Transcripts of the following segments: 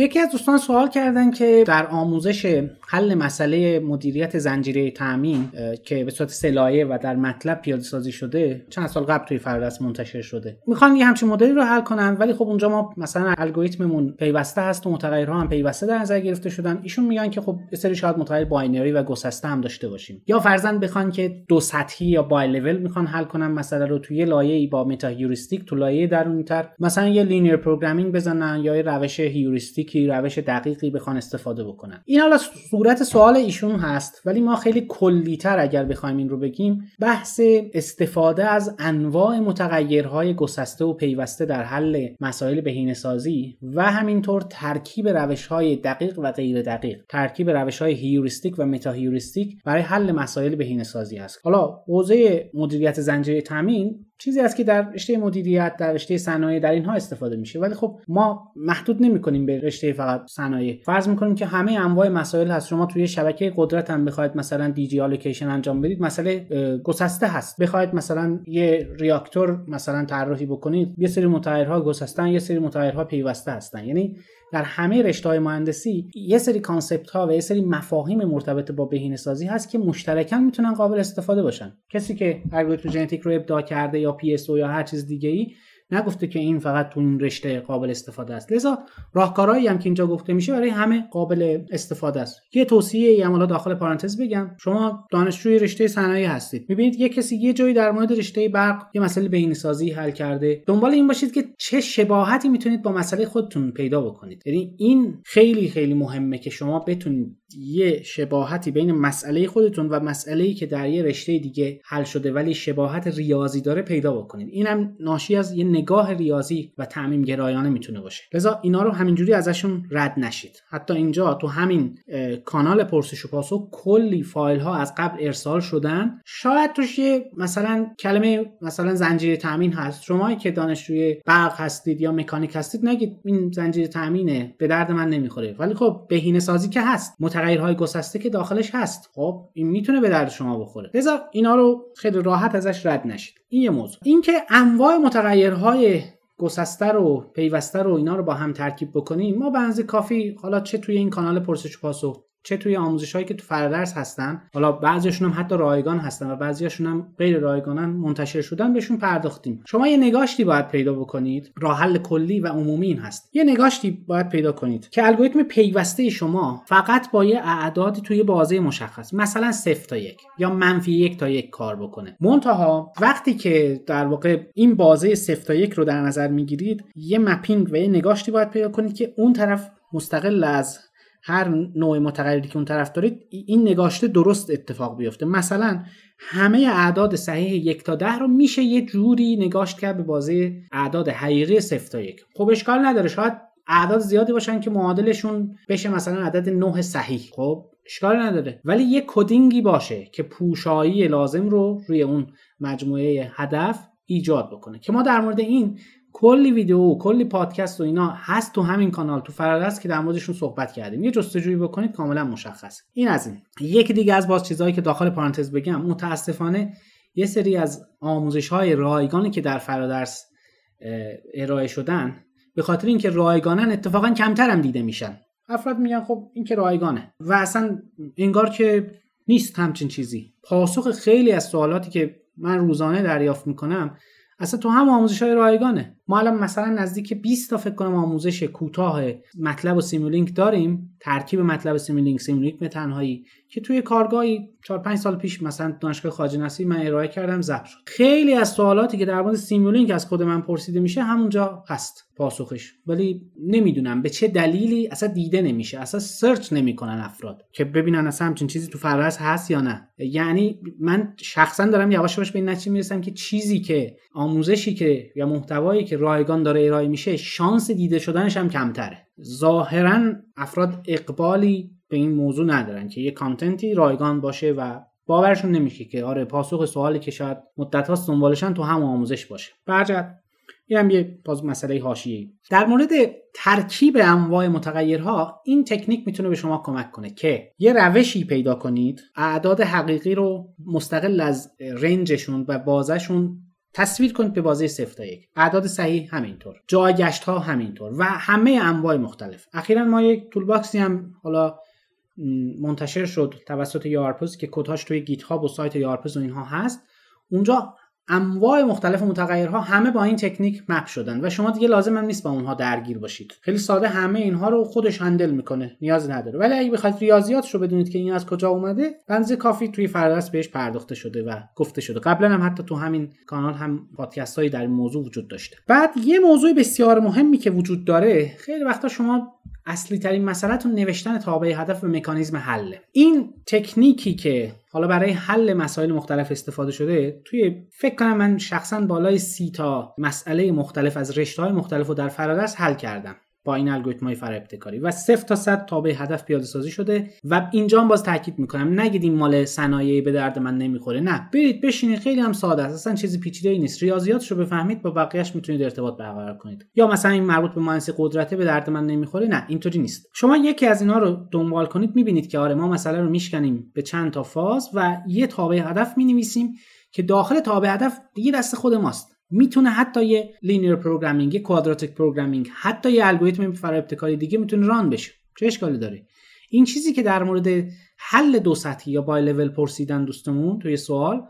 یکی از دوستان سوال کردن که در آموزش حل مسئله مدیریت زنجیره تامین که به صورت سلایه و در متلب پیاده سازی شده چند سال قبل توی فرادرس منتشر شده. می‌خوان یه همچین مدلی رو حل کنن ولی خب اونجا ما مثلا الگوریتممون پیوسته هست و متغیرها هم پیوسته در نظر گرفته شدن. ایشون میگن که خب یه سری شاید متغیر binary و گسسته هم داشته باشیم. یا فرضاً بخوان که دو سطحی یا bi-level می‌خوان حل کنن مسئله رو توی لایه با metaheuristic تو لایه درونیتر. مثلا یه linear programming بزنن یا یه روش heuristic ی روش دقیقی بخوان استفاده بکنن. این حالا صورت سوال ایشون هست ولی ما خیلی کلیتر اگر بخوایم این رو بگیم بحث استفاده از انواع متغیرهای گسسته و پیوسته در حل مسائل بهینه‌سازی و همینطور ترکیب روش‌های دقیق و غیر دقیق ترکیب روش‌های heuristic و metaheuristic برای حل مسائل بهینه‌سازی است حالا حوزه مدیریت زنجیره تامین چیزی است که در رشته مدیریت در رشته صنایع در اینها استفاده میشه. ولی خب ما محدود نمی کنیم به رشته فقط صنایع. فرض می‌کنیم که همه انواع مسائل هست. شما توی شبکه قدرت هم بخواید مثلا DG allocation انجام بدید مسئله گسسته هست. بخواید مثلا یه reactor مثلا طراحی بکنید یه سری متغیرها گسستن یه سری متغیرها پیوسته هستن. یعنی در همه رشته های مهندسی یه سری concept ها و یه سری مفاهیم مرتبط با بهینه سازی هست که مشترکاً می‌تونن قابل استفاده باشن. کسی که الگوریتم ژنتیک رو ابداع کرده یا PSO یا هر چیز دیگه ای نگفته که این فقط تو این رشته قابل استفاده است. لذا راهکارهایی هم که اینجا گفته میشه برای همه قابل استفاده است. یه توصیه ای هم داخل پارانتز بگم. شما دانشجوی رشته صنایع هستید. می‌بینید یه کسی یه جایی در مورد رشته برق یه مسئله بهینه‌سازی حل کرده. دنبال این باشید که چه شباهتی می‌تونید با مسئله خودتون پیدا بکنید. یعنی این خیلی خیلی مهمه که شما بتونید یه شباهتی بین مسئله خودتون و مسئله که در یه رشته دیگه حل شده ولی شباهت ریاضی داره پیدا بکنید. اینم ناشی از یه نگاه ریاضی و تعمیم گرایانه می‌تونه باشه. لذا اینا رو همینجوری ازشون رد نشید. حتی اینجا تو همین کانال پرسش و پاسخ کلی فایل ها از قبل ارسال شدن. شاید توش یه مثلا کلمه مثلا زنجیره تامین هست. شما که دانشجوی برق هستید یا مکانیک هستید نگید این زنجیره تامینه به درد من نمی‌خوره. ولی خب بهینه سازی که هست. متغیرهای گسسته که داخلش هست. خب این می‌تونه به درد شما بخوره. لذا اینا رو خیلی راحت ازش رد نشید. این یه موضوع. اینکه انواع متغیرهای گسسته رو پیوسته رو اینا رو با هم ترکیب بکنیم ما به کافی حالا چه توی این کانال پرسش و پاسخ چه توی آموزش هایی که تو فرادرس هستن حالا بعضیشون هم حتی رایگان هستن و بعضیاشون هم غیر رایگانن منتشر شدن بهشون پرداختیم. شما یه نگاشتی باید پیدا بکنید. راه حل کلی و عمومی این هست. یه نگاشتی باید پیدا کنید که الگوریتم پیوسته شما فقط با یه اعدادی توی بازه مشخص مثلا 0 تا یک یا منفی یک تا یک کار بکنه. منتها وقتی که در واقع این بازه 0 تا یک رو در نظر می‌گیرید یه مپینگ و یه نگاشتی باید پیدا کنید که اون طرف مستقل از هر نوع متغیری که اون طرف دارید این نگاشته درست اتفاق بیفته. مثلا همه اعداد صحیح یک تا ده رو میشه یه جوری نگاشت کرد به بازه اعداد حقیقی صفر تا یک. خب اشکال نداره. شاید اعداد زیادی باشن که معادلشون بشه مثلا عدد نه صحیح. خب اشکال نداره. ولی یه کدینگی باشه که پوشایی لازم رو روی اون مجموعه هدف ایجاد بکنه. که ما در مورد این کلی ویدیو کلی پادکست و اینا هست تو همین کانال تو فرادرس که در موردشون صحبت کردیم. یه جستجویی بکنید کاملا مشخص. این از این. یکی دیگه از باز چیزهایی که داخل پارانتز بگم متاسفانه یه سری از آموزش های رایگانی که در فرادرس ارائه شدن به خاطر اینکه رایگانن اتفاقا کمتر هم دیده میشن. افراد میگن خب این که رایگانه. و اصلا انگار که نیست همچین چیزی. پاسخ خیلی از سوالاتی که من روزانه دریافت می‌کنم اصلا تو همون آموزش های رایگانه. ما الان مثلا نزدیک 20 تا فکر کنم آموزش کوتاه MATLAB و Simulink داریم ترکیب MATLAB Simulink Simulink به تنهایی که توی کارگاهی 4 5 سال پیش مثلا دانشگاه خواجه نصیر من ارائه کردم ضبط شد. خیلی از سوالاتی که در مورد Simulink از خود من پرسیده میشه همونجا هست پاسخش. ولی نمی‌دونم به چه دلیلی اصلا دیده نمیشه اصلا search نمی‌کنن افراد که ببینن اصلا همچین چیزی تو فرض هست یا نه. یعنی من شخصا دارم یواش یواش به این نتیجه می‌رسم که چیزی که آموزشی که یا محتوایی که رایگان داره ارائه میشه شانس دیده شدنش هم کمتره. ظاهرا افراد اقبالی به این موضوع ندارن که یه کانتنتی رایگان باشه و باورشون نمیشه که آره پاسخ سوالی که شاید مدت هاست دنبالشن تو هم آموزش باشه. برجت این هم یه باز مسئله حاشیه‌ای. در مورد ترکیب انواع متغیرها این تکنیک می‌تونه به شما کمک کنه که یه روشی پیدا کنید اعداد حقیقی رو مستقل از رنجشون و بازشون تصویر کنید به بازه 0 تا 1 اعداد صحیح همینطور. جایگشت ها همینطور. و همه انواع مختلف. اخیرا ما یک toolbox ی هم حالا منتشر شد توسط Yarpiz که کدهاش توی GitHub و سایت Yarpiz و اینها هست. اونجا انواع مختلف متغیرها همه با این تکنیک map شدن و شما دیگه لازم هم نیست با اونها درگیر باشید. خیلی ساده همه اینها رو خودش handle می‌کنه. نیاز نداره. ولی اگه بخواید ریاضیاتش رو بدونید که این از کجا اومده بنز کافی توی فرادرس بهش پرداخته شده و گفته شده. قبلا هم حتی تو همین کانال هم پادکست هایی در این موضوع وجود داشته. بعد یه موضوع بسیار مهمی که وجود داره خیلی وقتا شما اصلی ترین مسئله تو نوشتن تابع هدف و مکانیزم حله این تکنیکی که حالا برای حل مسائل مختلف استفاده شده توی فکر کنم من شخصا بالای سی تا مسئله مختلف از رشته های مختلف رو در فرادرس حل کردم. این الگوریتم های ابتکاری. و صفر تا صد تابع هدف پیاده سازی شده و اینجا هم باز تاکید می‌کنم. نگید این مال صنایعی به درد من نمی‌خوره. نه. برید بشینید. خیلی هم ساده است. اصلا چیزی پیچیده ای نیست. ریاضیاتش رو بفهمید. با بقیهش می‌تونید ارتباط برقرار کنید. یا مثلا این مربوط به مهندسی قدرته به درد من نمی‌خوره. نه. اینطوری نیست. شما یکی از اینا رو دنبال کنید. می‌بینید که آره ما مسئله رو میشکنیم به چند تا فاز و یه تابع هدف می‌نویسیم که داخل تابع هدف دیگه دست خود ماست. می‌تونه حتی یه linear programming یه quadratic programming حتی یه الگوریتم فرا ابتکاری دیگه می‌تونه run بشه. چه اشکالی داره؟ این چیزی که در مورد حل دو سطحی یا bi-level پرسیدن دوستمون توی سوال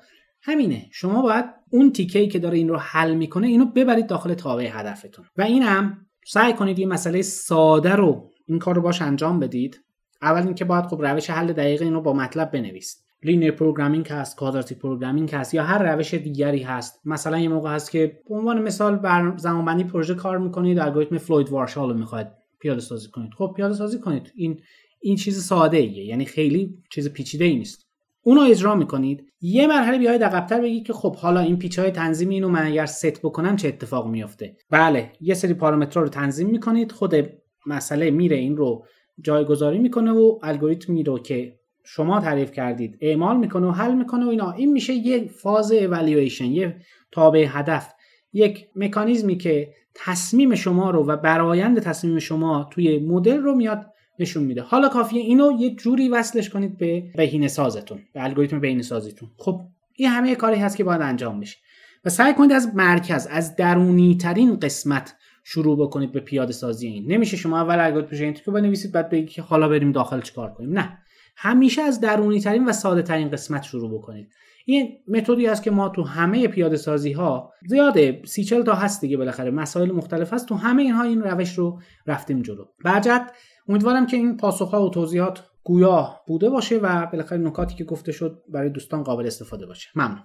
همینه. شما باید اون تیکه‌ای که داره این رو حل می‌کنه اینو ببرید داخل تابع هدفتون. و اینم سعی کنید یه مسئله ساده رو این کار رو باش انجام بدید. اول اینکه باید خب روش حل دقیق اینو با MATLAB بنویسید. linear programming هست quadratic programming هست یا هر روش دیگری هست. مثلا یه موقع هست که به عنوان مثال بر زمانبندی پروژه کار می‌کنید الگوریتم Floyd Warshall رو می‌خواید پیاده سازی کنید. خب پیاده سازی کنید. این این چیز ساده ایه یعنی خیلی چیز پیچیده ای نیست. اونو اجرا می‌کنید. یه مرحله بیاید عقبتر بگید که خب حالا این پیچ های تنظیمی اینو من اگر ست بکنم چه اتفاق میفته بله یه سری پارامترها رو تنظیم می‌کنید. خود مسئله میره این رو جایگذاری می‌کنه و الگوریتمی رو که شما تعریف کردید. اعمال می‌کنه و حل می‌کنه و اینا. این میشه یک فاز اوالیویشن یه تابع هدف. یک مکانیزمی که تصمیم شما رو و برایند تصمیم شما توی مدل رو میاد نشون میده. حالا کافیه اینو یه جوری وصلش کنید به بهینه سازتون به الگوریتم بهینه سازیتون. خب این همه کاری هست که باید انجام بشه. و سعی کنید از مرکز از درونی ترین قسمت شروع بکنید به پیاده سازی این. نمیشه شما اول الگوریتم که بنویسید بعد بگید که حالا بریم داخل چیکار کنیم. نه. همیشه از درونی ترین و ساده ترین قسمت شروع بکنید. این متدی است که ما تو همه پیاده سازی ها زیاده سی چل تا هست دیگه بالاخره مسائل مختلف هست. تو همه اینها این روش رو رفتیم جلو. برجت امیدوارم که این پاسخ ها و توضیحات گویا بوده باشه و بالاخره نکاتی که گفته شد برای دوستان قابل استفاده باشه. ممنون.